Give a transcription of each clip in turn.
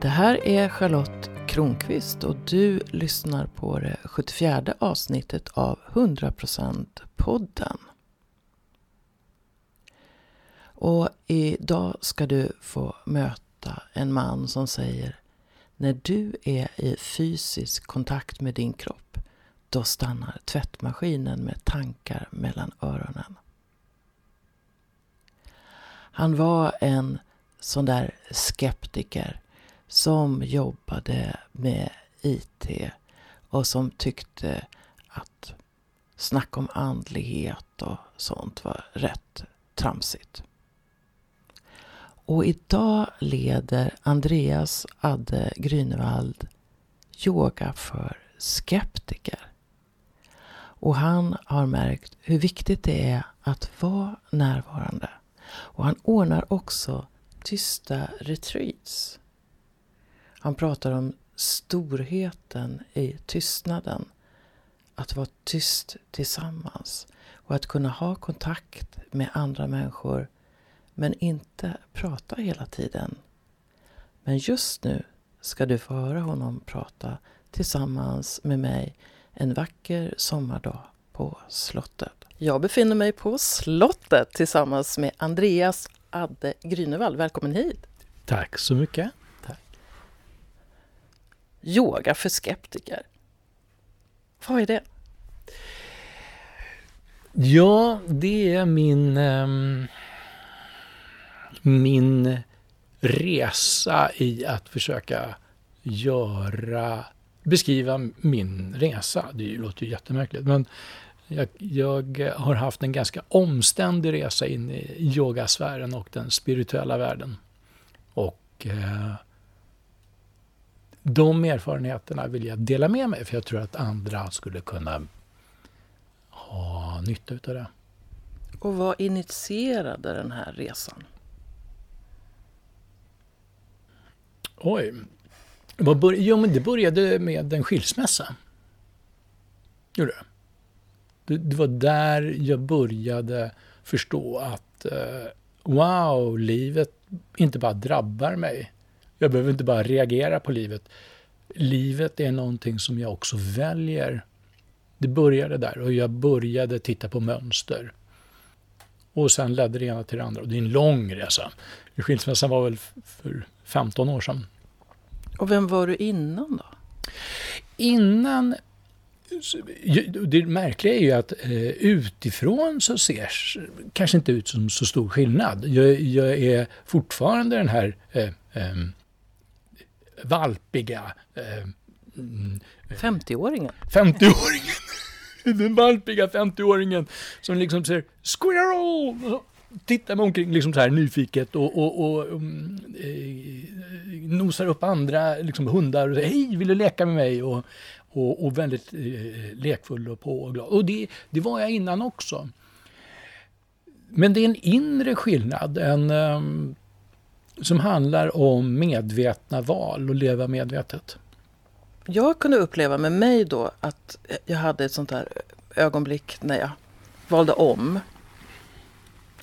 Det här är Charlotte Kronqvist och du lyssnar på det 74 avsnittet av 100% podden. Och idag ska du få möta en man som säger när du är i fysisk kontakt med din kropp, då stannar tvättmaskinen med tankar mellan öronen. Han var en sån där skeptiker som jobbade med IT och som tyckte att snack om andlighet och sånt var rätt tramsigt. Och idag leder Andreas Adde Grünewald yoga för skeptiker. Och han har märkt hur viktigt det är att vara närvarande. Och han ordnar också tysta retreats. Han pratar om storheten i tystnaden. Att vara tyst tillsammans och att kunna ha kontakt med andra människor men inte prata hela tiden. Men just nu ska du få höra honom prata tillsammans med mig en vacker sommardag på slottet. Jag befinner mig på slottet tillsammans med Andreas Adde Grünewald. Välkommen hit! Tack så mycket. Yoga för skeptiker. Vad är det? Ja, det är min, um, min resa i att försöka göra, beskriva min resa. Det låter ju jättemärkligt, men jag, jag, har haft en ganska omständig resa in i yogasfären och den spirituella världen. Och eh, de erfarenheterna vill jag dela med mig för jag tror att andra skulle kunna ha nytta av det. Och vad initierade den här resan? Oj. Jo, men det började med en skilsmässa. Gjorde det. Det, det var där jag började förstå att eh, wow, livet inte bara drabbar mig. Jag behöver inte bara reagera på livet. Livet är någonting som jag också väljer. Det började där och jag började titta på mönster. Och sen ledde det ena till det andra. Och det är en lång resa. Skilsmässan var väl för 15 år sedan. Och vem var du innan då? Innan det märkliga är ju att eh, utifrån så ser kanske inte ut som så stor skillnad. Jag, jag är fortfarande den här eh, eh, valpiga... Eh, 50-åringen. 50-åringen! den valpiga 50-åringen som liksom säger squirrel! Tittar mig omkring liksom så här nyfiket och, och, och um, eh, nosar upp andra liksom hundar och säger hej, vill du leka med mig? Och, och, och väldigt eh, lekfull och på och glad. Och det, det var jag innan också. Men det är en inre skillnad, en, um, som handlar om medvetna val och leva medvetet. Jag kunde uppleva med mig då att jag hade ett sånt här ögonblick när jag valde om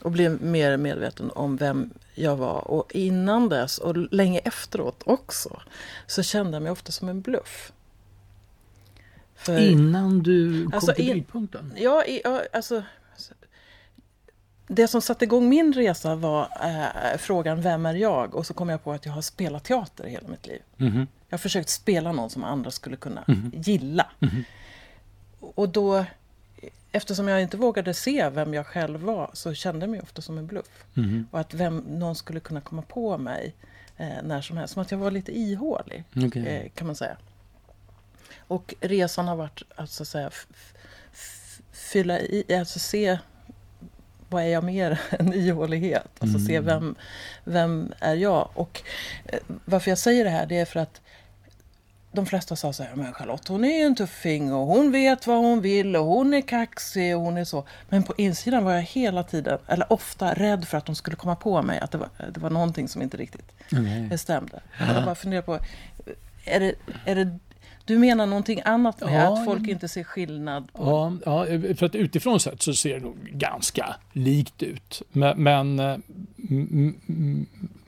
och blev mer medveten om vem jag var. Och innan dess och länge efteråt också så kände jag mig ofta som en bluff. För, Innan du kom alltså, till brytpunkten? Ja, ja, alltså... Det som satte igång min resa var äh, frågan Vem är jag? Och så kom jag på att jag har spelat teater i hela mitt liv. Mm -hmm. Jag har försökt spela någon som andra skulle kunna mm -hmm. gilla. Mm -hmm. Och då, eftersom jag inte vågade se vem jag själv var, så kände jag mig ofta som en bluff. Mm-hmm. Och att vem, någon skulle kunna komma på mig eh, när som helst. Som att jag var lite ihålig, okay. eh, kan man säga. Och resan har varit att så att säga fylla i, alltså se vad är jag mer än ihålighet? Alltså mm. se vem, vem är jag? Och eh, varför jag säger det här det är för att de flesta sa så här, men Charlotte hon är ju en tuffing och hon vet vad hon vill och hon är kaxig och hon är så. Men på insidan var jag hela tiden, eller ofta, rädd för att de skulle komma på mig att det var, det var någonting som inte riktigt mm. stämde. Jag bara funderar på, är det, är det du menar någonting annat med ja, att folk inte ser skillnad? På... Ja, ja, för att utifrån sett så ser det nog ganska likt ut. Men, men, eh,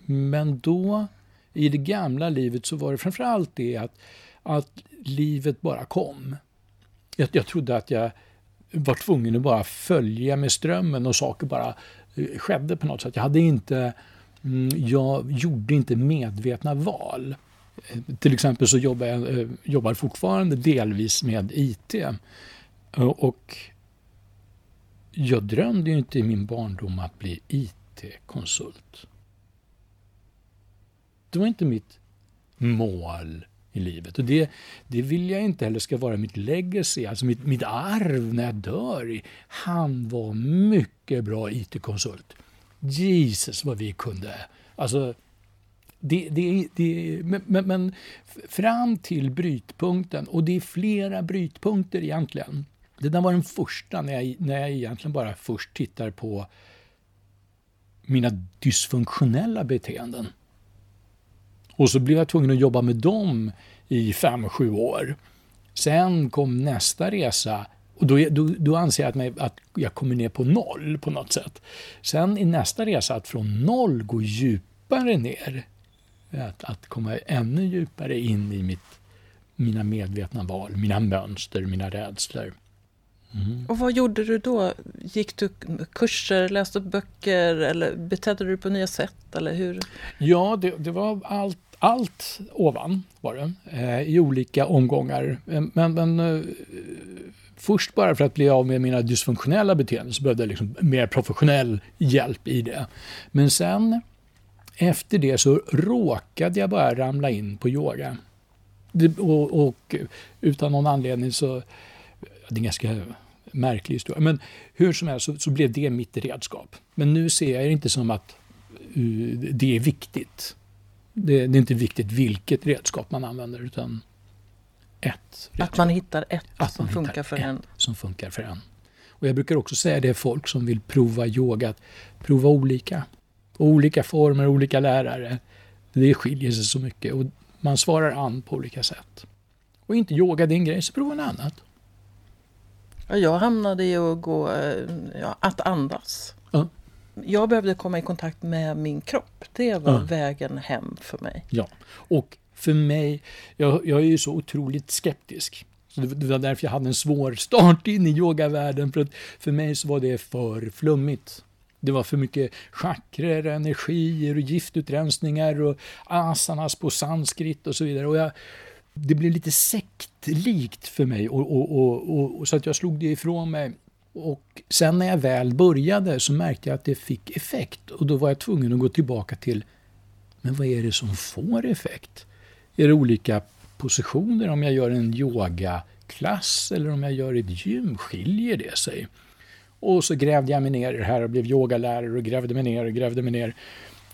men då I det gamla livet så var det framförallt det att, att livet bara kom. Jag, jag trodde att jag var tvungen att bara följa med strömmen och saker bara eh, skedde på något sätt. Jag hade inte, mm, jag gjorde inte medvetna val. Till exempel så jobbar jag eh, jobbar fortfarande delvis med IT. Eh, och jag drömde ju inte i min barndom att bli IT-konsult. Det var inte mitt mål i livet. Och det, det vill jag inte heller ska vara mitt legacy, alltså mitt, mitt arv när jag dör. Han var mycket bra IT-konsult. Jesus vad vi kunde. Alltså, det, det, det, men, men, fram till brytpunkten, och det är flera brytpunkter egentligen. Det där var den första när jag, när jag egentligen bara först tittar på mina dysfunktionella beteenden. Och så blev jag tvungen att jobba med dem i fem, sju år. Sen kom nästa resa och då, då, då anser jag att, mig, att jag kommer ner på noll på något sätt. Sen i nästa resa att från noll gå djupare ner. Att, att komma ännu djupare in i mitt, mina medvetna val, mina mönster, mina rädslor. Mm. Och vad gjorde du då? Gick du kurser, läste böcker eller betedde du dig på nya sätt? Eller hur? Ja, det, det var allt allt ovan var det, eh, i olika omgångar. Eh, men, men eh, först bara för att bli av med mina dysfunktionella beteenden så behövde jag liksom mer professionell hjälp i det. Men sen efter det så råkade jag bara ramla in på yoga. Och, och, utan någon anledning så, det är en ganska märklig historia, men hur som helst så, så blev det mitt redskap. Men nu ser jag det inte som att uh, det är viktigt. Det, det, är inte viktigt vilket redskap man använder utan ett. Redskap. Att man hittar ett att som funkar för en. Som funkar för en. Och jag brukar också säga det folk som vill prova yoga, att prova olika. Olika former, olika lärare. Det skiljer sig så mycket och man svarar an på olika sätt. Och inte yoga din grej, så prova något annat. Ja, jag hamnade i att gå, eh, ja, att andas. Ja jag behövde komma i kontakt med min kropp. Det var ja. vägen hem för mig. Ja, och för mig, jag, jag är ju så otroligt skeptisk. Så det, var därför jag hade en svår start in i yogavärlden. För, att för mig så var det för flummigt. Det var för mycket chakrer, energier och giftutrensningar och asanas på sanskrit och så vidare. Och jag, det blev lite sektlikt för mig och, och, och, och, så att jag slog det ifrån mig och sen när jag väl började så märkte jag att det fick effekt och då var jag tvungen att gå tillbaka till men vad är det som får effekt? Är det olika positioner om jag gör en yogaklass eller om jag gör ett gym? Skiljer det sig? Och så grävde jag mig ner i det här och blev yogalärare och grävde mig ner och grävde mig ner.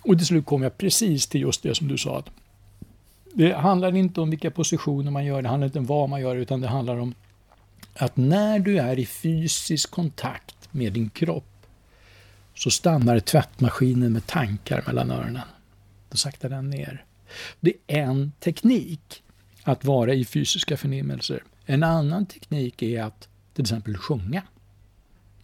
Och till slut kom jag precis till just det som du sa. Att det handlar inte om vilka positioner man gör, det handlar inte om vad man gör, utan det handlar om att när du är i fysisk kontakt med din kropp så stannar tvättmaskinen med tankar mellan öronen. Då saktar den ner. Det är en teknik att vara i fysiska förnimmelser. En annan teknik är att till exempel sjunga.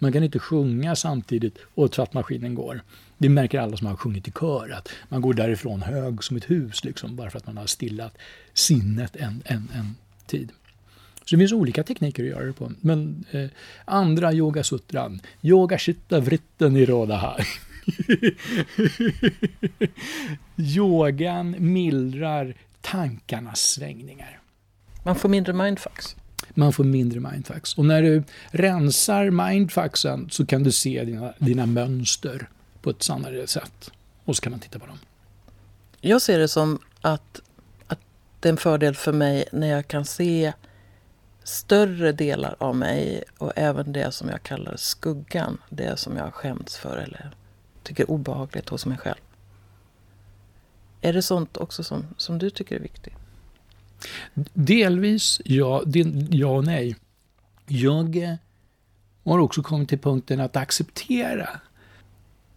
Man kan inte sjunga samtidigt och tvättmaskinen går. Det märker alla som har sjungit i kör, att man går därifrån hög som ett hus, liksom, bara för att man har stillat sinnet en, en, en tid. Så det finns olika tekniker att göra det på. Men eh, andra yogasutran, yoga shitta vritten i rodaha. Yogan mildrar tankarnas svängningar. Man får mindre mindfucks. Man får mindre mindfucks. Och när du rensar mindfucksen så kan du se dina, dina mönster på ett sannare sätt. Och så kan man titta på dem. Jag ser det som att, att det är en fördel för mig när jag kan se större delar av mig och även det som jag kallar skuggan. Det som jag skämts för eller tycker är obehagligt hos mig själv. Är det sånt också som, som du tycker är viktigt? Delvis ja, ja och nej. Jag eh, har också kommit till punkten att acceptera.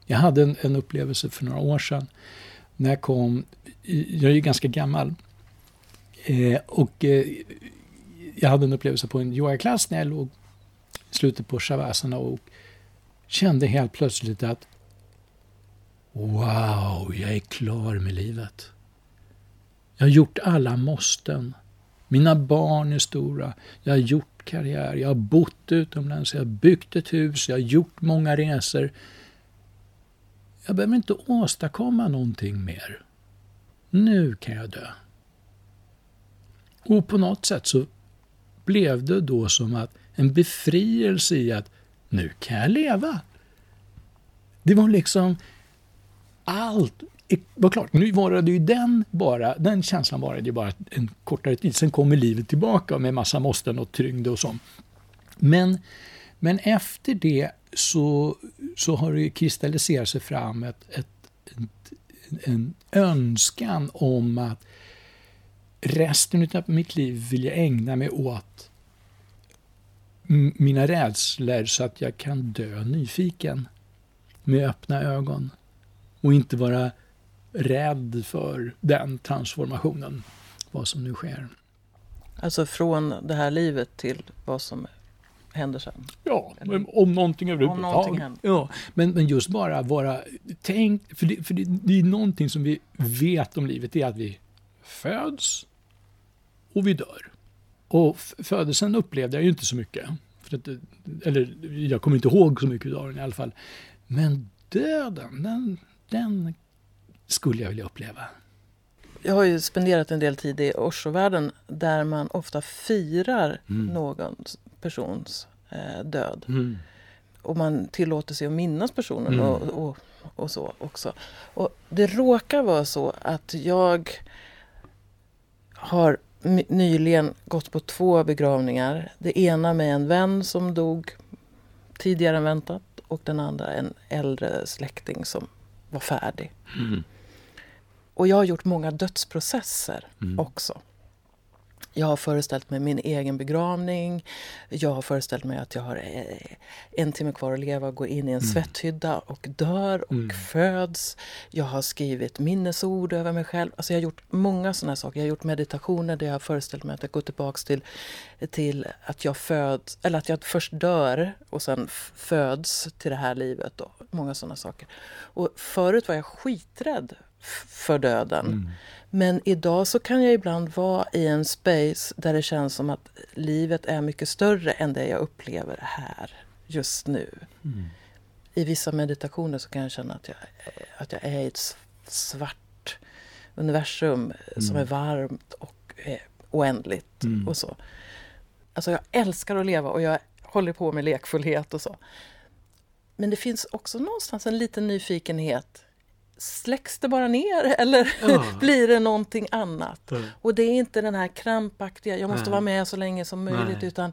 Jag hade en, en upplevelse för några år sedan när jag kom, jag är ju ganska gammal, eh, och eh, jag hade en upplevelse på en yogaklass när jag låg i slutet på shavasana och kände helt plötsligt att Wow, jag är klar med livet. Jag har gjort alla måsten. Mina barn är stora. Jag har gjort karriär. Jag har bott utomlands. Jag har byggt ett hus. Jag har gjort många resor. Jag behöver inte åstadkomma någonting mer. Nu kan jag dö. Och på något sätt så blev det då som att en befrielse i att nu kan jag leva. Det var liksom allt var klart. Nu varade ju den bara, den känslan varade ju bara en kortare tid. Sen kommer livet tillbaka med massa måsten och tyngd och sånt. Men, men efter det så, så har det kristalliserat sig fram ett, ett, ett, en önskan om att resten av mitt liv vill jag ägna mig åt mina rädslor så att jag kan dö nyfiken med öppna ögon och inte vara rädd för den transformationen, vad som nu sker. Alltså från det här livet till vad som händer sen? Ja, Eller, om någonting överhuvudtaget. Ja, men, men just bara vara tänk, för, det, för det, det är någonting som vi vet om livet, det är att vi föds och vi dör. Och födelsen upplevde jag ju inte så mycket. För att, eller jag kommer inte ihåg så mycket av den i alla fall. Men döden, den, den skulle jag vilja uppleva. Jag har ju spenderat en del tid i Oshovärlden där man ofta firar mm. någon persons eh, död. Mm. Och man tillåter sig att minnas personen mm. och, och, och, så också. Och det råkar vara så att jag har nyligen gått på två begravningar. Det ena med en vän som dog tidigare än väntat och den andra en äldre släkting som var färdig. Mm. Och jag har gjort många dödsprocesser mm. också. Jag har föreställt mig min egen begravning. Jag har föreställt mig att jag har eh, en timme kvar att leva, går in i en mm. svetthydda och dör och mm. föds. Jag har skrivit minnesord över mig själv. Alltså jag har gjort många sådana saker. Jag har gjort meditationer där jag har föreställt mig att jag går tillbaka till, till att jag föds, eller att jag först dör och sen föds till det här livet. Och många sådana saker. Och förut var jag skiträdd för döden. Mm. Men idag så kan jag ibland vara i en space där det känns som att livet är mycket större än det jag upplever här just nu. Mm. I vissa meditationer så kan jag känna att jag, att jag är i ett svart universum mm. som är varmt och är oändligt mm. och så. Alltså jag älskar att leva och jag håller på med lekfullhet och så. Men det finns också någonstans en liten nyfikenhet släcks det bara ner eller ja. blir det någonting annat? Ja. Och det är inte den här krampaktiga, jag måste Nej. vara med så länge som möjligt Nej. utan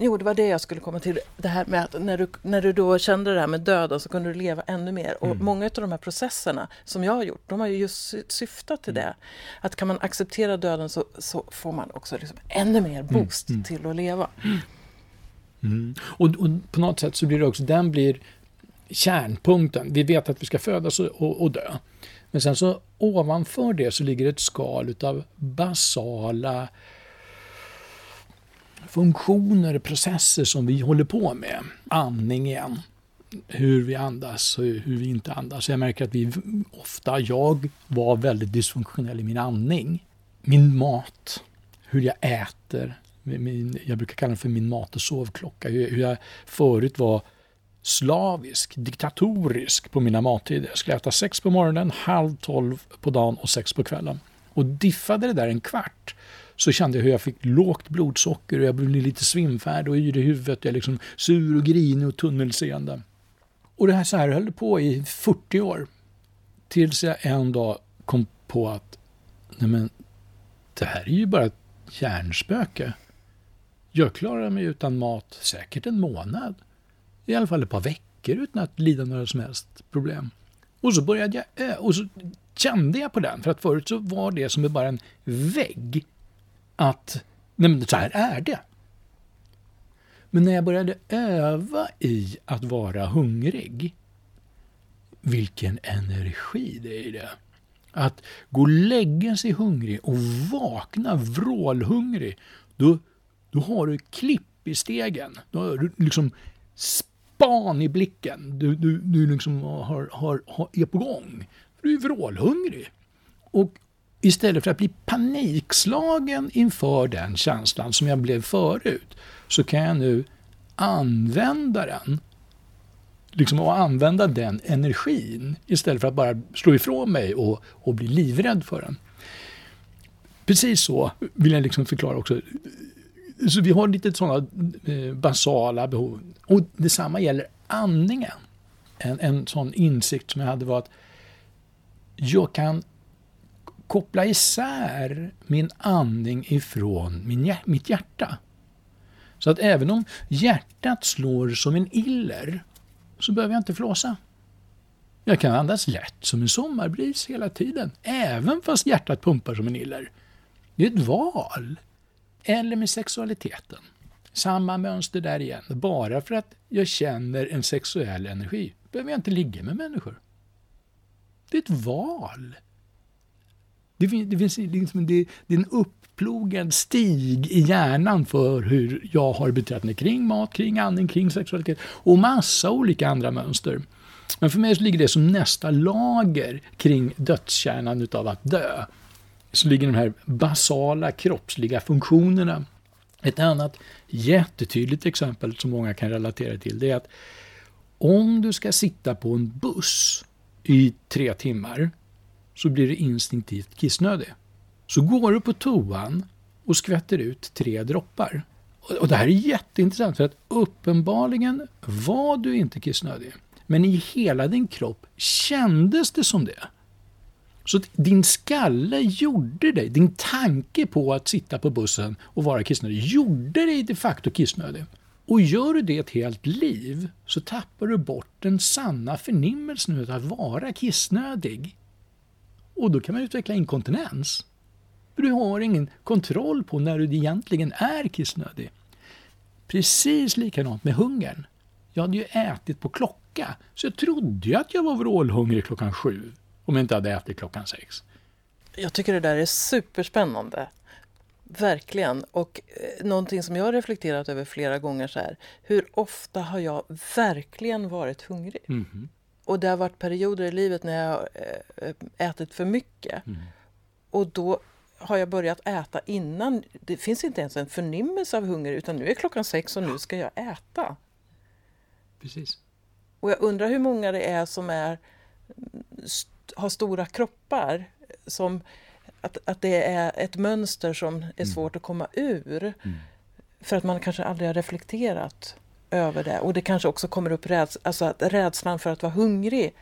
Jo, det var det jag skulle komma till. Det här med att när du, när du då kände det här med döden så kunde du leva ännu mer. Och mm. många av de här processerna som jag har gjort, de har ju just syftat till mm. det. Att kan man acceptera döden så, så får man också liksom ännu mer mm. boost mm. till att leva. Mm. Och, och, på något sätt så blir det också, den blir kärnpunkten. Vi vet att vi ska födas och, och dö. Men sen så ovanför det så ligger ett skal utav basala funktioner, processer som vi håller på med. Andning igen. Hur vi andas och hur vi inte andas. Jag märker att vi ofta, jag var väldigt dysfunktionell i min andning. Min mat, hur jag äter. Min, jag brukar kalla det för min mat och sovklocka. Hur, hur jag förut var slavisk, diktatorisk på mina mattider. Jag skulle äta sex på morgonen, halv tolv på dagen och sex på kvällen. Och diffade det där en kvart så kände jag hur jag fick lågt blodsocker och jag blev lite svimfärdig och yr i huvudet. Jag är liksom sur och grinig och tunnelseende. Och det här så här höll på i 40 år. Tills jag en dag kom på att nej men, det här är ju bara ett hjärnspöke. Jag klarar mig utan mat säkert en månad i alla fall ett par veckor utan att lida några som helst problem. Och så började jag, eh, och så kände jag på den, för att förut så var det som bara en vägg. Att, nej men så här är det. Men när jag började öva i att vara hungrig, vilken energi det är i det. Att gå och lägga sig hungrig och vakna vrålhungrig, då, då har du klipp i stegen. Då har du liksom span i blicken. Du, du, du liksom har, har, har, är på gång. Du är vrålhungrig. Och istället för att bli panikslagen inför den känslan som jag blev förut, så kan jag nu använda den. Liksom och använda den energin istället för att bara slå ifrån mig och, och bli livrädd för den. Precis så vill jag liksom förklara också. Så vi har lite sådana eh, basala behov. Och detsamma gäller andningen. En, en sån insikt som jag hade var att jag kan koppla isär min andning ifrån min, mitt hjärta. Så att även om hjärtat slår som en iller så behöver jag inte flåsa. Jag kan andas lätt som en sommarbris hela tiden, även fast hjärtat pumpar som en iller. Det är ett val. Eller med sexualiteten. Samma mönster där igen. Bara för att jag känner en sexuell energi behöver jag inte ligga med människor. Det är ett val. Det, finns, det, finns liksom, det, det är en uppplogad stig i hjärnan för hur jag har betett mig kring mat, kring andning, kring sexualitet och massa olika andra mönster. Men för mig så ligger det som nästa lager kring dödskärnan utav att dö. Så ligger de här basala kroppsliga funktionerna. Ett annat jättetydligt exempel som många kan relatera till det är att om du ska sitta på en buss i tre timmar så blir du instinktivt kissnödig. Så går du på toan och skvätter ut tre droppar. Och det här är jätteintressant för att uppenbarligen var du inte kissnödig. Men i hela din kropp kändes det som det. Så din skalle gjorde dig, din tanke på att sitta på bussen och vara kissnödig, gjorde dig de facto kissnödig. Och gör du det ett helt liv så tappar du bort den sanna förnimmelsen av att vara kissnödig. Och då kan man utveckla inkontinens. För du har ingen kontroll på när du egentligen är kissnödig. Precis likadant med hungern. Jag hade ju ätit på klocka, så jag trodde ju att jag var vrålhungrig klockan sju om jag inte hade ätit klockan sex. Jag tycker det där är superspännande. Verkligen. Och eh, någonting som jag har reflekterat över flera gånger så här. Hur ofta har jag verkligen varit hungrig? Mm. Och det har varit perioder i livet när jag har eh, ätit för mycket. Mm. Och då har jag börjat äta innan. Det finns inte ens en förnimmelse av hunger utan nu är klockan sex och nu ska jag äta. Precis. Och jag undrar hur många det är som är, har stora kroppar. Som, att, att det är ett mönster som är mm. svårt att komma ur. Mm. För att man kanske aldrig har reflekterat över det. Och det kanske också kommer upp räds alltså att rädslan för att vara hungrig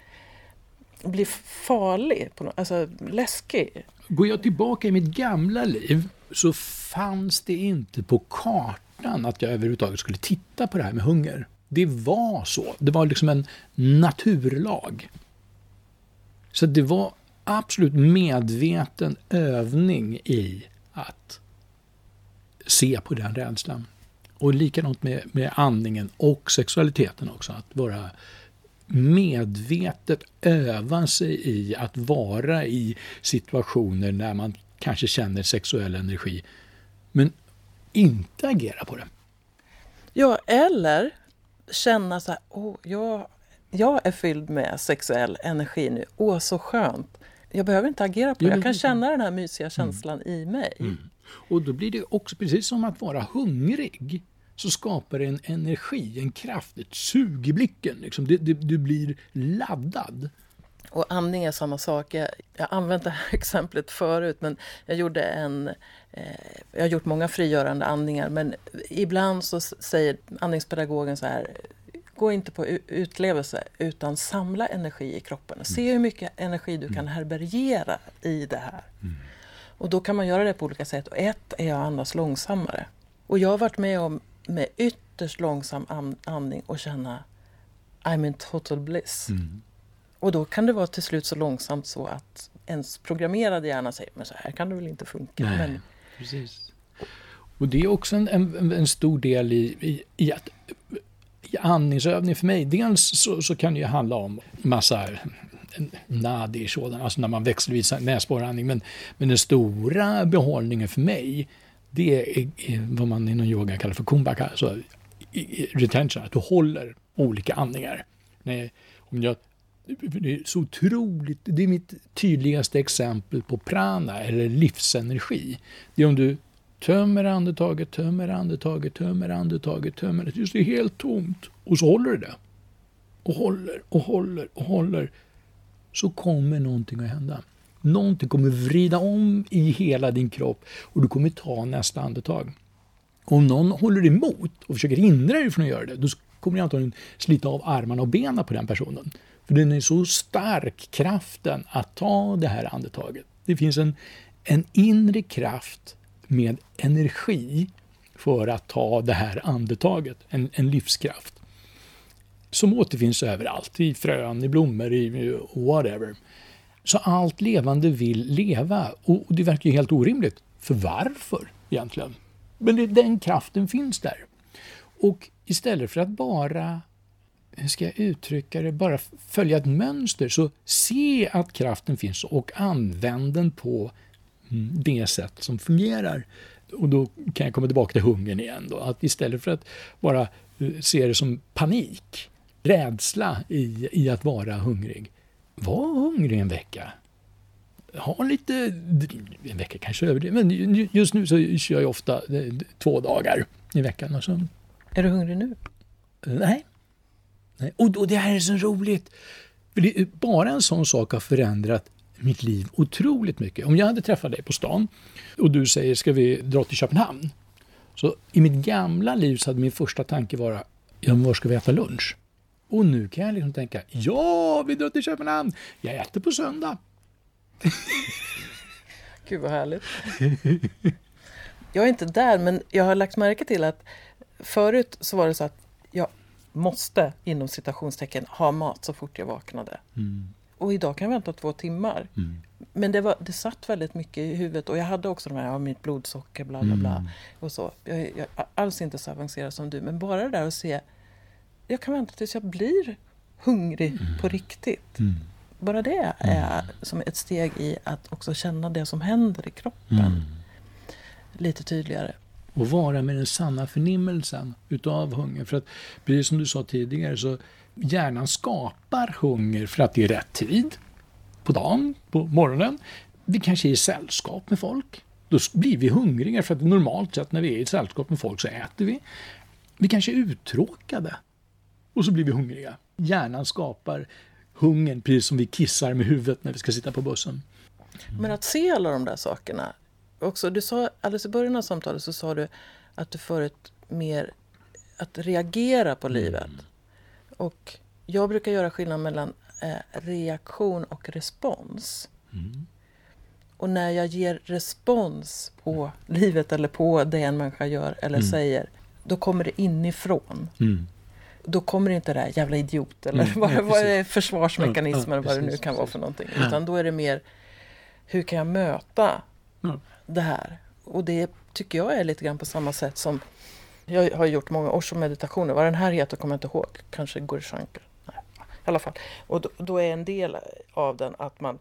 blir farlig, på något, alltså läskig. Går jag tillbaka i mitt gamla liv så fanns det inte på kartan att jag överhuvudtaget skulle titta på det här med hunger. Det var så. Det var liksom en naturlag. Så det var absolut medveten övning i att se på den rädslan. Och likadant med, med andningen och sexualiteten också. Att vara medvetet öva sig i att vara i situationer när man kanske känner sexuell energi, men inte agera på det. Ja, eller känna så här, oh, jag, jag är fylld med sexuell energi nu, åh så skönt. Jag behöver inte agera på det, jag kan känna den här mysiga mm. känslan mm. i mig. Mm. Och då blir det också precis som att vara hungrig så skapar det en energi, en kraft, ett sug i blicken. Liksom. Det, det, du blir laddad. Och andning är samma sak. Jag, har använt det här exemplet förut men jag gjorde en... Eh, jag har gjort många frigörande andningar men ibland så säger andningspedagogen så här Gå inte på utlevelse utan samla energi i kroppen. Se mm. hur mycket energi du kan mm. härbärgera i det här. Mm. Och då kan man göra det på olika sätt. Och ett är att andas långsammare. Och jag har varit med om med ytterst långsam andning och känna I'm in total bliss. Mm. Och då kan det vara till slut så långsamt så att ens programmerade hjärna säger men så här kan det väl inte funka. Nej, men... precis. Och det är också en, en, en stor del i, i, i att andningsövning för mig, dels så, så, kan det ju handla om massa nadi sådan, alltså när man växelvis näsborrandning, men, men den stora behållningen för mig det är vad man inom yoga kallar för kumbhaka, alltså retention, att du håller olika andningar. Nej, om jag Det är så otroligt, det är mitt tydligaste exempel på prana, eller livsenergi. Det är om du tömmer andetaget, tömmer andetaget, tömmer andetaget, tömmer det tills det är helt tomt. Och så håller du det. Och håller och håller och håller. Så kommer någonting att hända. Någonting kommer vrida om i hela din kropp och du kommer ta nästa andetag. Om någon håller emot och försöker hindra dig från att göra det, då kommer du antagligen slita av armarna och benen på den personen. För den är så stark, kraften att ta det här andetaget. Det finns en, en inre kraft med energi för att ta det här andetaget, en, en livskraft. Som återfinns överallt, i frön, i blommor, i whatever. Så allt levande vill leva och det verkar ju helt orimligt. För varför egentligen? Men det, den kraften finns där. Och istället för att bara, hur ska jag uttrycka det, bara följa ett mönster, så se att kraften finns och använd den på det sätt som fungerar. Och då kan jag komma tillbaka till hungern igen. Då. Att istället för att bara eh, se det som panik, rädsla i, i att vara hungrig, var hungrig en vecka. Ha lite, en vecka kanske överdrivet, men just nu så kör jag ofta eh, två dagar i veckan. Och så. Är du hungrig nu? Nej. Nej. Och, och det här är så roligt. För det, bara en sån sak har förändrat mitt liv otroligt mycket. Om jag hade träffat dig på stan och du säger ska vi dra till Köpenhamn? Så i mitt gamla liv så hade min första tanke varit, ja men var ska vi äta lunch? Och nu kan jag liksom tänka, ja, vi drar till Köpenhamn. Jag äter på söndag. Gud vad härligt. Jag är inte där, men jag har lagt märke till att förut så var det så att jag måste, inom citationstecken, ha mat så fort jag vaknade. Mm. Och idag kan jag vänta två timmar. Mm. Men det, var, det satt väldigt mycket i huvudet och jag hade också de här, ja, mitt blodsocker, bla bla bla. Mm. Och så. Jag, jag är alls inte så avancerad som du, men bara det där att se jag kan vänta tills jag blir hungrig mm. på riktigt. Mm. Bara det är mm. som ett steg i att också känna det som händer i kroppen. Mm. Lite tydligare. Och vara med den sanna förnimmelsen utav hunger. För att precis som du sa tidigare så hjärnan skapar hunger för att det är rätt tid. På dagen, på morgonen. Vi kanske är i sällskap med folk. Då blir vi hungriga för att normalt sett när vi är i sällskap med folk så äter vi. Vi kanske är uttråkade och så blir vi hungriga. Hjärnan skapar hungern precis som vi kissar med huvudet när vi ska sitta på bussen. Men att se alla de där sakerna. Också, du sa, alldeles i början av samtalet så sa du att du förut mer att reagera på mm. livet. Och jag brukar göra skillnad mellan eh, reaktion och respons. Mm. Och när jag ger respons på livet eller på det en människa gör eller mm. säger, då kommer det inifrån. Mm då kommer inte det här jävla idiot eller mm, vad, ja, vad är försvarsmekanismen ja, ja, vad det nu kan vara för någonting. Utan då är det mer, hur kan jag möta det här? Och det tycker jag är lite grann på samma sätt som jag har gjort många års meditationer. Vad den här heter kommer jag inte ihåg. Kanske Gurshanker. Nej, i alla fall. Och då, då, är en del av den att man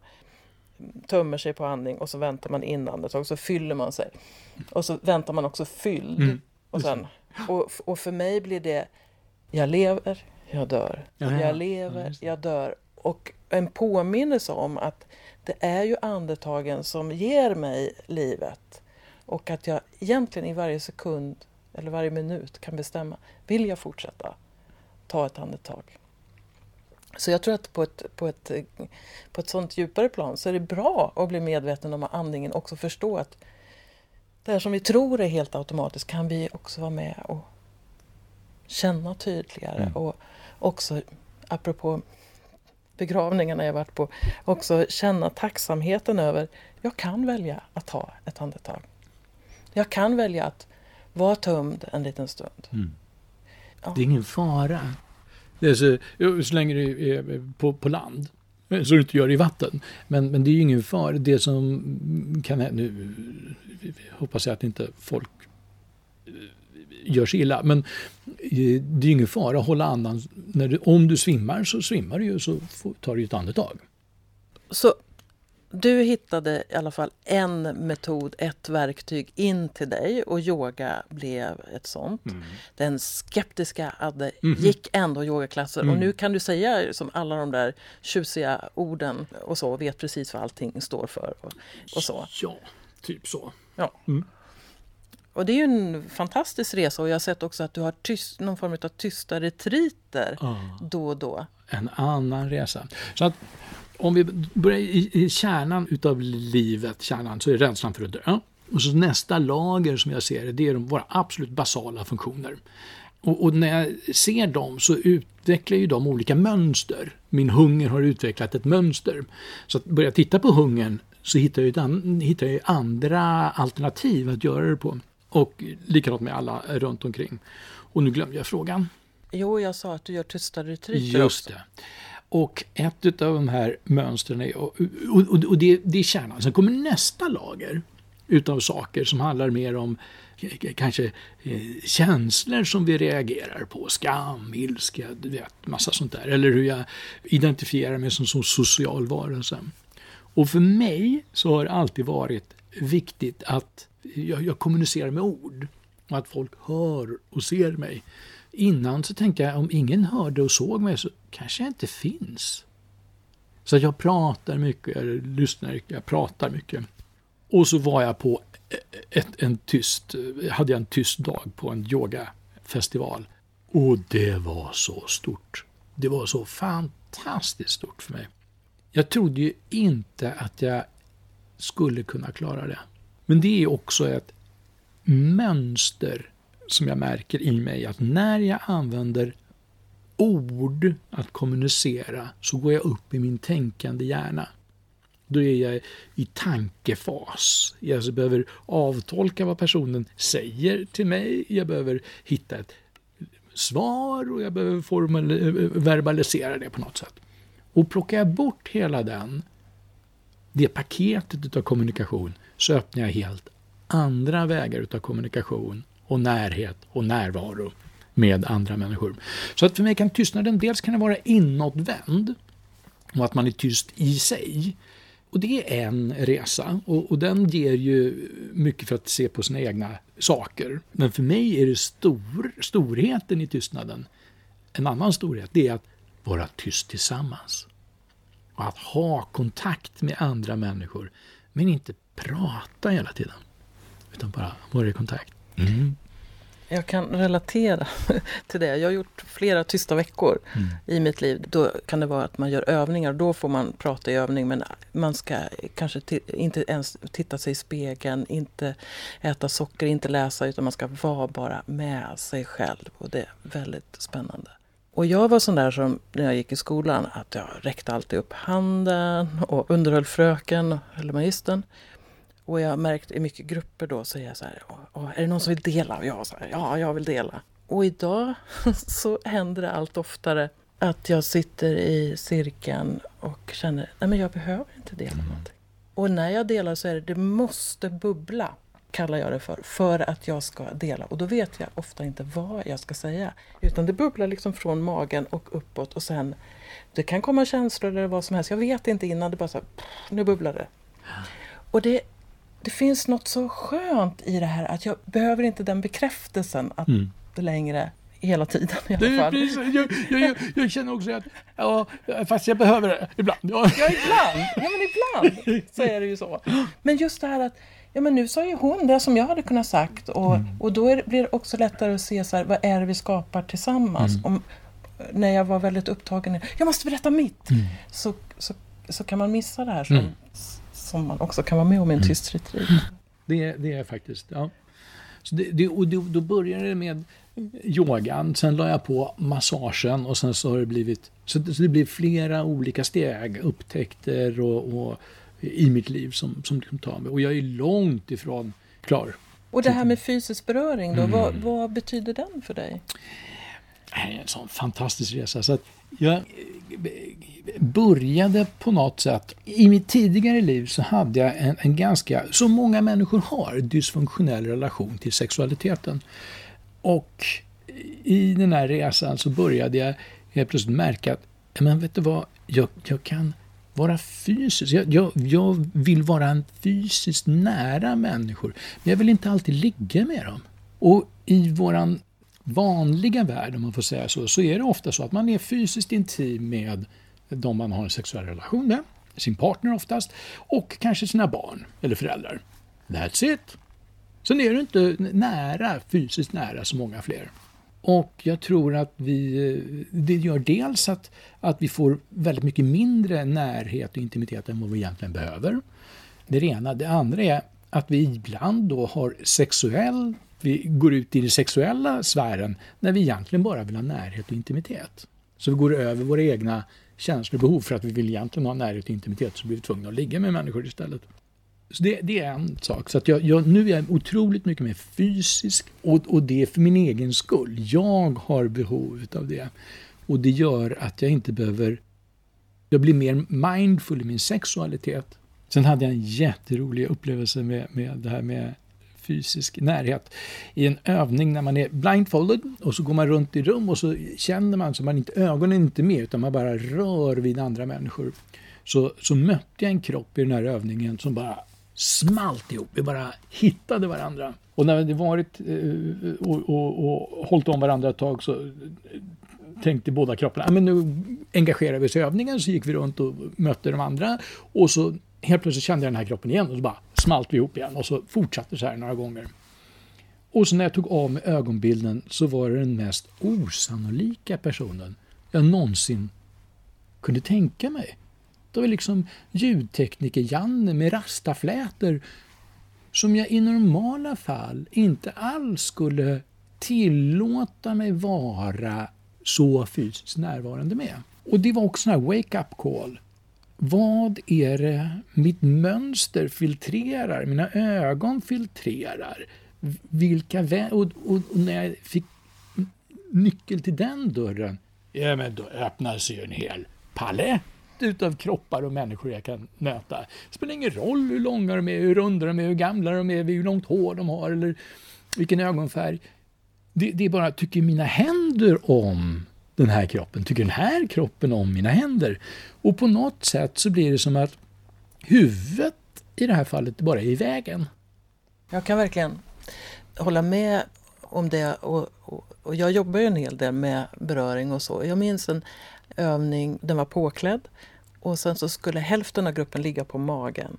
tömmer sig på andning och så väntar man in andetag och så fyller man sig. Och så väntar man också fylld. Mm, och, sen, och, och för mig blir det jag lever, jag dör. Jag lever, jag dör. Och en påminnelse om att det är ju andetagen som ger mig livet. Och att jag egentligen i varje sekund eller varje minut kan bestämma, vill jag fortsätta ta ett andetag? Så jag tror att på ett, på, ett, på ett sånt djupare plan så är det bra att bli medveten om andningen också förstå att det här som vi tror är helt automatiskt kan vi också vara med och känna tydligare. Mm. Och också, apropå begravningarna jag varit på, också känna tacksamheten över, jag kan välja att ta ett andetag. Jag kan välja att vara tömd en liten stund. Mm. Ja. Det är ingen fara. Det är så, så länge du är på, på land. Så du inte gör det i vatten. Men, men det är ju ingen fara. Det som kan hända, nu hoppas jag att inte folk gör sig illa. Men eh, det är ingen fara att hålla andan. När du, om du svimmar så svimmar du ju så tar du ett andetag. Så du hittade i alla fall en metod, ett verktyg in till dig och yoga blev ett sånt. Mm. Den skeptiska Adde Mhm. gick ändå yogaklasser och Mm. nu kan du säga som alla de där tjusiga orden och så, vet precis vad allting står för och, och så. Ja, typ så. Och det är ju en fantastisk resa och jag har sett också att du har tyst, någon form av tysta retriter Ja. då och då. en annan resa. Så att om vi börjar i, i kärnan utav livet, kärnan, så är rädslan för att dö. Och så nästa lager som jag ser det, det är de, våra absolut basala funktioner. Och, och när jag ser dem så utvecklar ju de olika mönster. Min hunger har utvecklat ett mönster. Så att börja titta på hungern så hittar jag, an, hittar jag andra alternativ att göra det på. Och likadant med alla runt omkring. Och nu glömde jag frågan. Jo, jag sa att du gör tysta retriter Just också. det. Och ett av de här mönstren är, och, och, och det, det är kärnan. Sen kommer nästa lager utav saker som handlar mer om k- kanske eh, känslor som vi reagerar på. Skam, ilska, du vet, massa sånt där. Eller hur jag identifierar mig som, som social varelse. Och för mig så har det alltid varit viktigt att jag, jag kommunicerar med ord. Och att folk hör och ser mig. Innan så tänkte jag om ingen hörde och såg mig så kanske jag inte finns. Så att jag pratar mycket, jag lyssnar mycket, jag pratar mycket. Och så var jag på ett, en tyst, hade jag en tyst dag på en yogafestival. Och det var så stort. Det var så fantastiskt stort för mig. Jag trodde ju inte att jag skulle kunna klara det. Men det är också ett mönster som jag märker i mig att när jag använder ord att kommunicera så går jag upp i min tänkande hjärna. Då är jag i tankefas. Jag behöver avtolka vad personen säger till mig. Jag behöver hitta ett svar och jag behöver formal- verbalisera det på något sätt. Och plockar jag bort hela den, det paketet av kommunikation, så öppnar jag helt andra vägar utav kommunikation och närhet och närvaro med andra människor. Så att för mig kan tystnaden dels kan det vara inåtvänd och att man är tyst i sig. Och det är en resa och, och den ger ju mycket för att se på sina egna saker. Men för mig är det stor, storheten i tystnaden, en annan storhet, det är att vara tyst tillsammans. Och att ha kontakt med andra människor, men inte prata hela tiden. Utan bara vara i kontakt. Mm. Jag kan relatera till det. Jag har gjort flera tysta veckor Mm. i mitt liv. Då kan det vara att man gör övningar. Då får man prata i övning men man ska kanske inte ens titta sig i spegeln, inte äta socker, inte läsa utan man ska vara bara med sig själv. Och det är väldigt spännande. Och jag var sån där som när jag gick i skolan att jag räckte alltid upp handen och underhöll fröken eller magistern. Och jag har märkt i mycket grupper då så är jag så här, "Åh, åh, är det någon som vill dela? Och jag så här, ja, jag vill dela. Och idag så händer det allt oftare att jag sitter i cirkeln och känner, nej men jag behöver inte dela någonting. Och när jag delar så är det, det måste bubbla, kallar jag det för, för att jag ska dela. Och då vet jag ofta inte vad jag ska säga. Utan det bubblar liksom från magen och uppåt och sen, det kan komma känslor eller vad som helst. Jag vet inte innan, det bara så här, nu bubblar det. Och det, det finns något så skönt i det här att jag behöver inte den bekräftelsen att Mm. längre hela tiden i alla fall. jag, jag, jag, jag känner också att, ja, fast jag behöver det ibland. Ja. Ja, ibland. Ja, men ibland så är det ju så. Men just det här att Ja, men nu sa ju hon det som jag hade kunnat sagt och, och då är, blir det också lättare att se så här, vad är det vi skapar tillsammans. Om, när jag var väldigt upptagen, jag måste berätta mitt, så, så, så kan man missa det här som, Mm. Som man också kan vara med om i en tyst retreat. Det, det är faktiskt, ja. Så det, det, och då, då började det med yogan, sen la jag på massagen och sen så har det blivit, så det, så det blir flera olika steg, upptäckter och, och i mitt liv som, som liksom tar mig. Och jag är långt ifrån klar. Och det här med fysisk beröring då, Mm. vad, vad betyder den för dig? Det här är en sån fantastisk resa. Så att jag började på något sätt, i mitt tidigare liv så hade jag en, en ganska, som många människor har, dysfunktionell relation till sexualiteten. Och i den här resan så började jag helt plötsligt märka att, men vet du vad, jag, jag kan vara fysisk. Jag, jag, jag, vill vara en fysiskt nära människor, men jag vill inte alltid ligga med dem. Och i våran vanliga värld, om man får säga så, så är det ofta så att man är fysiskt intim med de man har en sexuell relation med, sin partner oftast, och kanske sina barn eller föräldrar. That's it. Sen är du inte nära, fysiskt nära så många fler. Och jag tror att vi, eh, det gör dels att, att vi får väldigt mycket mindre närhet och intimitet än vad vi egentligen behöver. Det ena. Det andra är att vi ibland då har sexuell, vi går ut i den sexuella sfären när vi egentligen bara vill ha närhet och intimitet. Så vi går över våra egna känslor och behov för att vi vill egentligen ha närhet och intimitet så blir vi tvungna att ligga med människor istället. Så det, det, är en sak. Så att jag, jag, nu är jag otroligt mycket mer fysisk och, och det är för min egen skull. Jag har behov av det. Och det gör att jag inte behöver... Jag blir mer mindful i min sexualitet. Sen hade jag en jätterolig upplevelse med, med det här med fysisk närhet. I en övning när man är blindfolded och så går man runt i rum och så känner man så man inte, ögonen är inte med utan man bara rör vid andra människor. Så, så mötte jag en kropp i den här övningen som bara smalt ihop. Vi bara hittade varandra. Och när vi varit eh, och, och, och hållit om varandra ett tag så eh, tänkte båda kropparna, ah, men nu engagerar vi oss i övningen, så gick vi runt och mötte de andra och så helt plötsligt kände jag den här kroppen igen och så bara smalt vi ihop igen och så fortsatte så här några gånger. Och så när jag tog av mig ögonbilden så var det den mest osannolika personen jag någonsin kunde tänka mig. Det var liksom ljudtekniker-Janne med rastaflätor som jag i normala fall inte alls skulle tillåta mig vara så fysiskt närvarande med. Och det var också en wake-up call. Vad är det mitt mönster filtrerar, mina ögon filtrerar? Vilka och, och, och, när jag fick nyckel till den dörren, ja men då öppnades ju en hel palett utav kroppar och människor jag kan möta. Det spelar ingen roll hur långa de är, hur runda de är, hur gamla de är, hur långt hår de har eller vilken ögonfärg. Det, det är bara, tycker mina händer om den här kroppen? Tycker den här kroppen om mina händer? Och på något sätt så blir det som att huvudet i det här fallet bara är i vägen. Jag kan verkligen hålla med om det och, och, och jag jobbar ju en hel del med beröring och så. Jag minns en övning, den var påklädd och sen så skulle hälften av gruppen ligga på magen.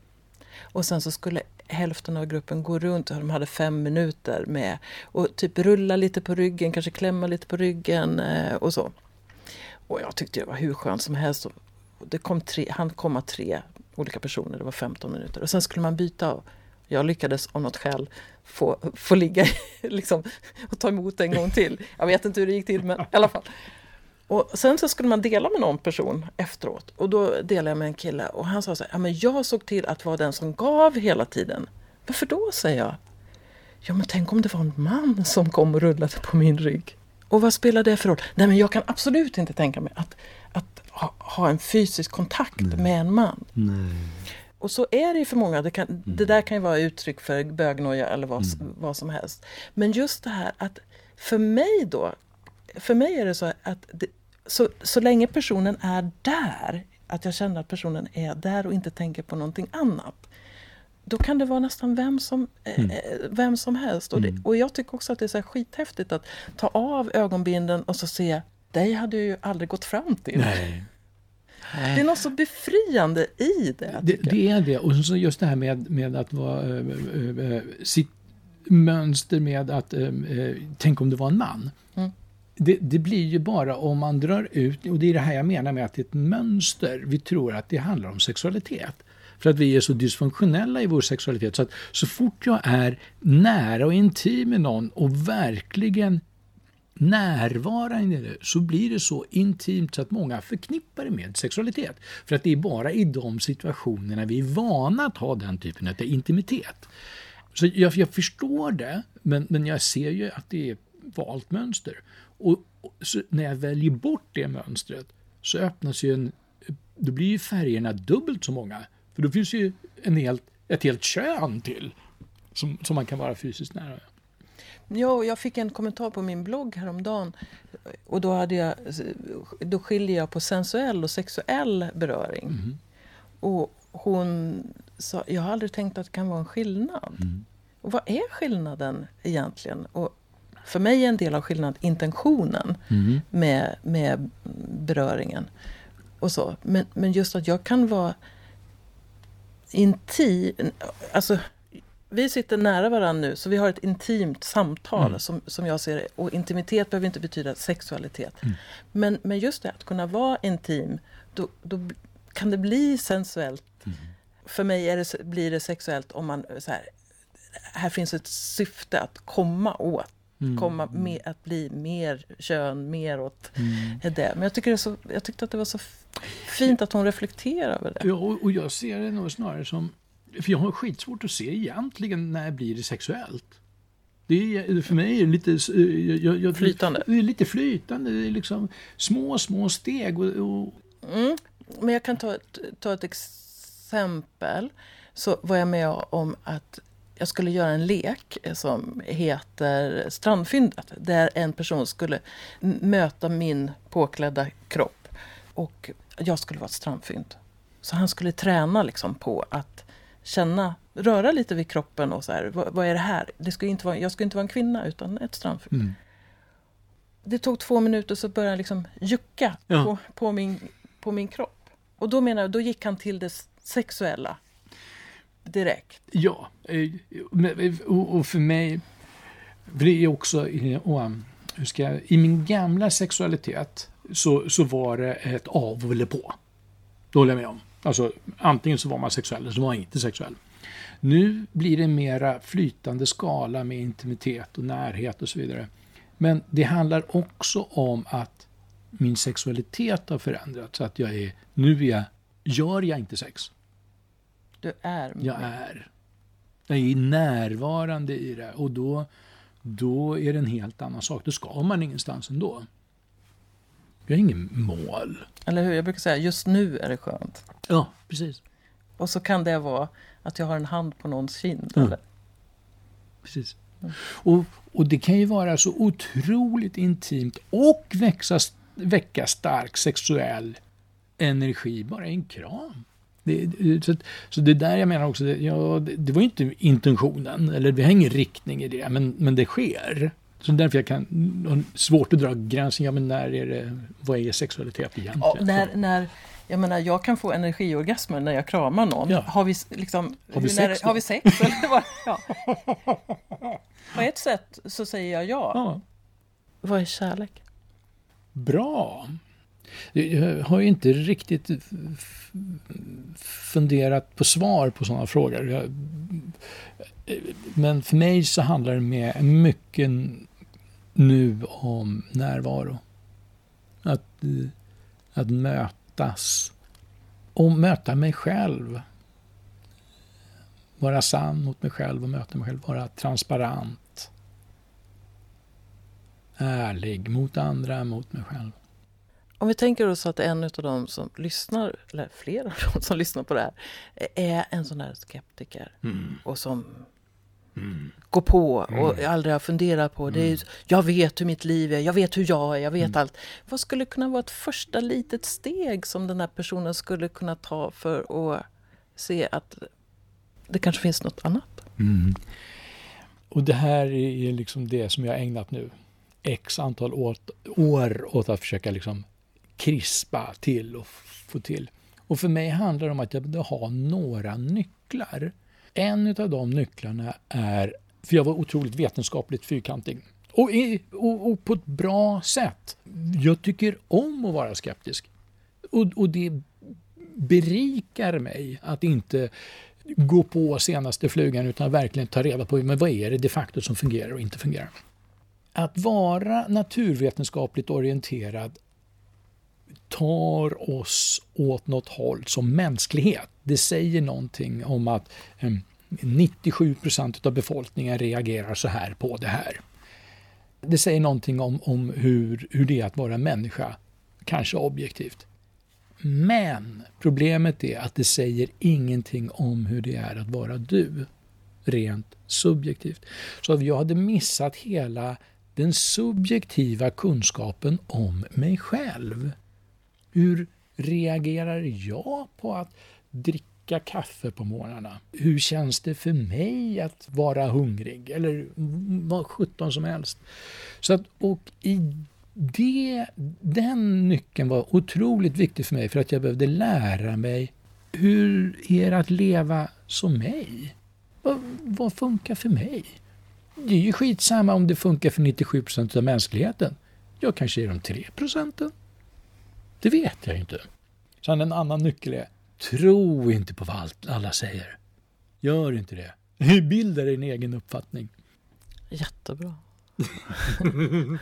Och sen så skulle hälften av gruppen gå runt, och de hade fem minuter med och typ rulla lite på ryggen, kanske klämma lite på ryggen eh, och så. Och jag tyckte det var hur skönt som helst. Det kom tre, han komma tre olika personer, det var 15 minuter. Och sen skulle man byta. Jag lyckades av något skäl få, få ligga liksom, och ta emot en gång till. Jag vet inte hur det gick till men i alla fall. Och sen så skulle man dela med någon person efteråt. Och då delade jag med en kille och han sa så här, ja men jag såg till att vara den som gav hela tiden. Varför då, säger jag. Ja men tänk om det var en man som kom och rullade på min rygg. Och vad spelar det för roll? Nej men jag kan absolut inte tänka mig att, att ha, ha en fysisk kontakt Nej. med en man. Nej. Och så är det ju för många. Det, kan, mm. det där kan ju vara uttryck för bögnoja eller vad, mm. vad som helst. Men just det här att för mig då för mig är det så att det, så, så länge personen är där, att jag känner att personen är där och inte tänker på någonting annat. Då kan det vara nästan vem som, eh, mm. eh, vem som helst. Och, det, mm. och jag tycker också att det är så skithäftigt att ta av ögonbinden och så se, dig hade jag ju aldrig gått fram till. Nej. Det är något så befriande i det. Det, det är det. Och så just det här med, med att vara äh, äh, sitt mönster med att äh, tänk om det var en man. Mm det, det, blir ju bara om man drar ut, och det är det här jag menar med att det är ett mönster. Vi tror att det handlar om sexualitet. För att vi är så dysfunktionella i vår sexualitet. Så att så fort jag är nära och intim med någon och verkligen närvarande i det, så blir det så intimt så att många förknippar det med sexualitet. För att det är bara i de situationerna vi är vana att ha den typen av intimitet. Så jag, jag förstår det, men, men jag ser ju att det är ett valt mönster. Och, när jag väljer bort det mönstret så öppnas ju en... Då blir ju färgerna dubbelt så många. För då finns ju en helt, ett helt kön till som, som man kan vara fysiskt nära. Ja, jag fick en kommentar på min blogg häromdagen. Och då, hade jag, då skiljer jag på sensuell och sexuell beröring. Mm. Och hon sa, jag har aldrig tänkt att det kan vara en skillnad. Mm. Och vad är skillnaden egentligen? Och för mig är en del av skillnaden intentionen Mm. med, med beröringen. Och så. Men, men just att jag kan vara intim. Alltså, vi sitter nära varandra nu, så vi har ett intimt samtal Mm. som, som jag ser. Och intimitet behöver inte betyda sexualitet. Mm. Men, men just det, att kunna vara intim, då, då kan det bli sensuellt. Mm. För mig är det, blir det sexuellt om man så här, här finns ett syfte att komma åt. Mm. Komma med, att bli mer kön, mer åt Mm. det. Men jag, tycker det så, jag tyckte att det var så fint att hon reflekterar över det. Ja, och, jag ser det nog snarare som... För jag har skitsvårt att se egentligen när blir det sexuellt. Det är, för mig är det lite... eh, Jag, jag, Flytande. Det är lite flytande. Det är liksom små, små steg. Och, och, Mm. Men jag kan ta ett, ta ett exempel. Så var jag med om att jag skulle göra en lek som heter Strandfyndet. Där en person skulle möta min påklädda kropp. Och jag skulle vara ett strandfynd. Så han skulle träna liksom på att känna, röra lite vid kroppen och så här. Vad, vad är det här? Det skulle inte vara, jag skulle inte vara en kvinna utan ett strandfynd. mm. Det tog två minuter så började han liksom jucka Ja. på, på, min, på min kropp. Och då menar jag, då gick han till det sexuella direkt. Ja, eh, eh, och, för mig... För det är också... i- Och, um, hur ska jag, I min gamla sexualitet så, så var det ett av eller på. Det håller jag med om. Alltså, antingen så var man sexuell eller så var man inte sexuell. Nu blir det mera flytande skala med intimitet och närhet och så vidare. Men det handlar också om att min sexualitet har förändrats. Att jag är, nu är jag, gör jag inte sex. Du är med. Jag är. Jag är närvarande i det och då, då är det en helt annan sak. Då ska man ingenstans ändå. Jag har ingen mål. Eller hur? Jag brukar säga, just nu är det skönt. Ja, precis. Och så kan det vara att jag har en hand på någons kind. Mm. Eller? precis. Och, och det kan ju vara så otroligt intimt och växa, väcka stark sexuell energi bara i en kram. Det, det- så, så det där jag menar också, det, ja, det, det var ju inte intentionen, eller vi har ingen riktning i det, men, men det sker. Så därför jag kan, svårt att dra gränsen, ja men när är det, vad är sexualitet egentligen? Ja, när, när, jag menar, jag kan få energiorgasmer när jag kramar någon. Ja. Har vi liksom... Har vi när, sex då? Har vi sex? Eller vad? Ja. På ett sätt så säger jag ja. Ja, Vad är kärlek? bra. Jag har ju inte riktigt funderat på svar på sådana frågor. Jag, men för mig så handlar det med mycket nu om närvaro. Att, att mötas. Och möta mig själv. Vara sann mot mig själv och möta mig själv. Vara transparent. Ärlig mot andra, mot mig själv. Om vi tänker oss att en av de som lyssnar, eller flera av de som lyssnar på det här, är en sån här skeptiker Mm. och som Mm. går på och aldrig har funderat på det. Är, jag vet hur mitt liv är, jag vet hur jag är, jag vet Mm. allt. Vad skulle kunna vara ett första litet steg som den här personen skulle kunna ta för att se att det kanske finns något annat? Mm. Och det här är liksom det som jag ägnat nu x antal åt, år åt att försöka liksom krispa till och få till. Och för mig handlar det om att jag behöver ha några nycklar. En av de nycklarna är, för jag var otroligt vetenskapligt fyrkantig. Och, i- och, och på ett bra sätt. Jag tycker om att vara skeptisk. Och, och det berikar mig att inte gå på senaste flugan utan verkligen ta reda på men vad är det de facto som fungerar och inte fungerar. Att vara naturvetenskapligt orienterad tar oss åt något håll som mänsklighet. Det säger någonting om att eh, 97 procent av befolkningen reagerar så här på det här. Det säger någonting om, om hur, hur det är att vara människa, kanske objektivt. Men problemet är att det säger ingenting om hur det är att vara du, rent subjektivt. Så jag hade missat hela den subjektiva kunskapen om mig själv. Hur reagerar jag på att dricka kaffe på morgnarna? Hur känns det för mig att vara hungrig? Eller vad sjutton som helst. Så att, och i det, den nyckeln var otroligt viktig för mig för att jag behövde lära mig hur är det att leva som mig? Vad, vad funkar för mig? Det är ju skitsamma om det funkar för 97 procent av mänskligheten. Jag kanske är de 3 procenten. Det vet jag inte. Sen en annan nyckel är, tro inte på vad alla säger. Gör inte det. Bilda din egen uppfattning. Jättebra.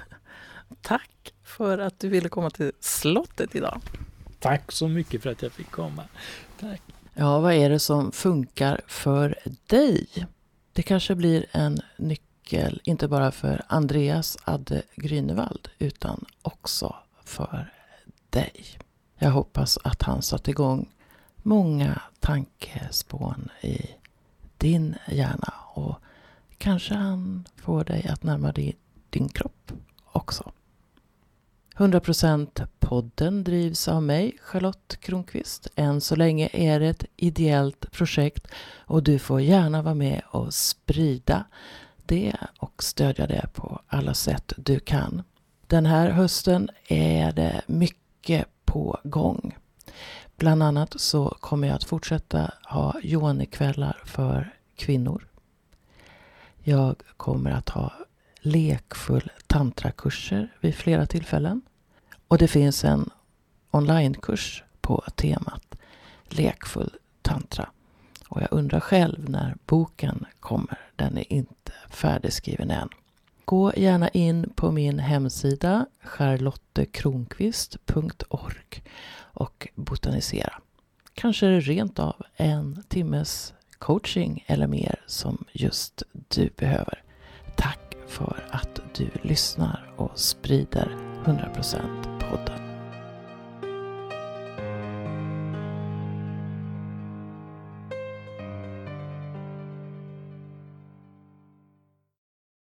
Tack för att du ville komma till slottet idag. Tack så mycket för att jag fick komma. Tack. Ja, vad är det som funkar för dig? Det kanske blir en nyckel, inte bara för Andreas Adde Grünewald, utan också för dig. Jag hoppas att han satt igång många tankespån i din hjärna och kanske han får dig att närma dig din kropp också. 100% podden drivs av mig, Charlotte Kronqvist. Än så länge är det ett ideellt projekt och du får gärna vara med och sprida det och stödja det på alla sätt du kan. Den här hösten är det mycket mycket på gång. Bland annat så kommer jag att fortsätta ha Johanekvällar för kvinnor. Jag kommer att ha lekfull tantrakurser vid flera tillfällen. Och det finns en onlinekurs på temat lekfull tantra. Och jag undrar själv när boken kommer. Den är inte färdigskriven än. Gå gärna in på min hemsida charlottekronqvist.org och botanisera. Kanske är det rent av en timmes coaching eller mer som just du behöver. Tack för att du lyssnar och sprider 100% podden.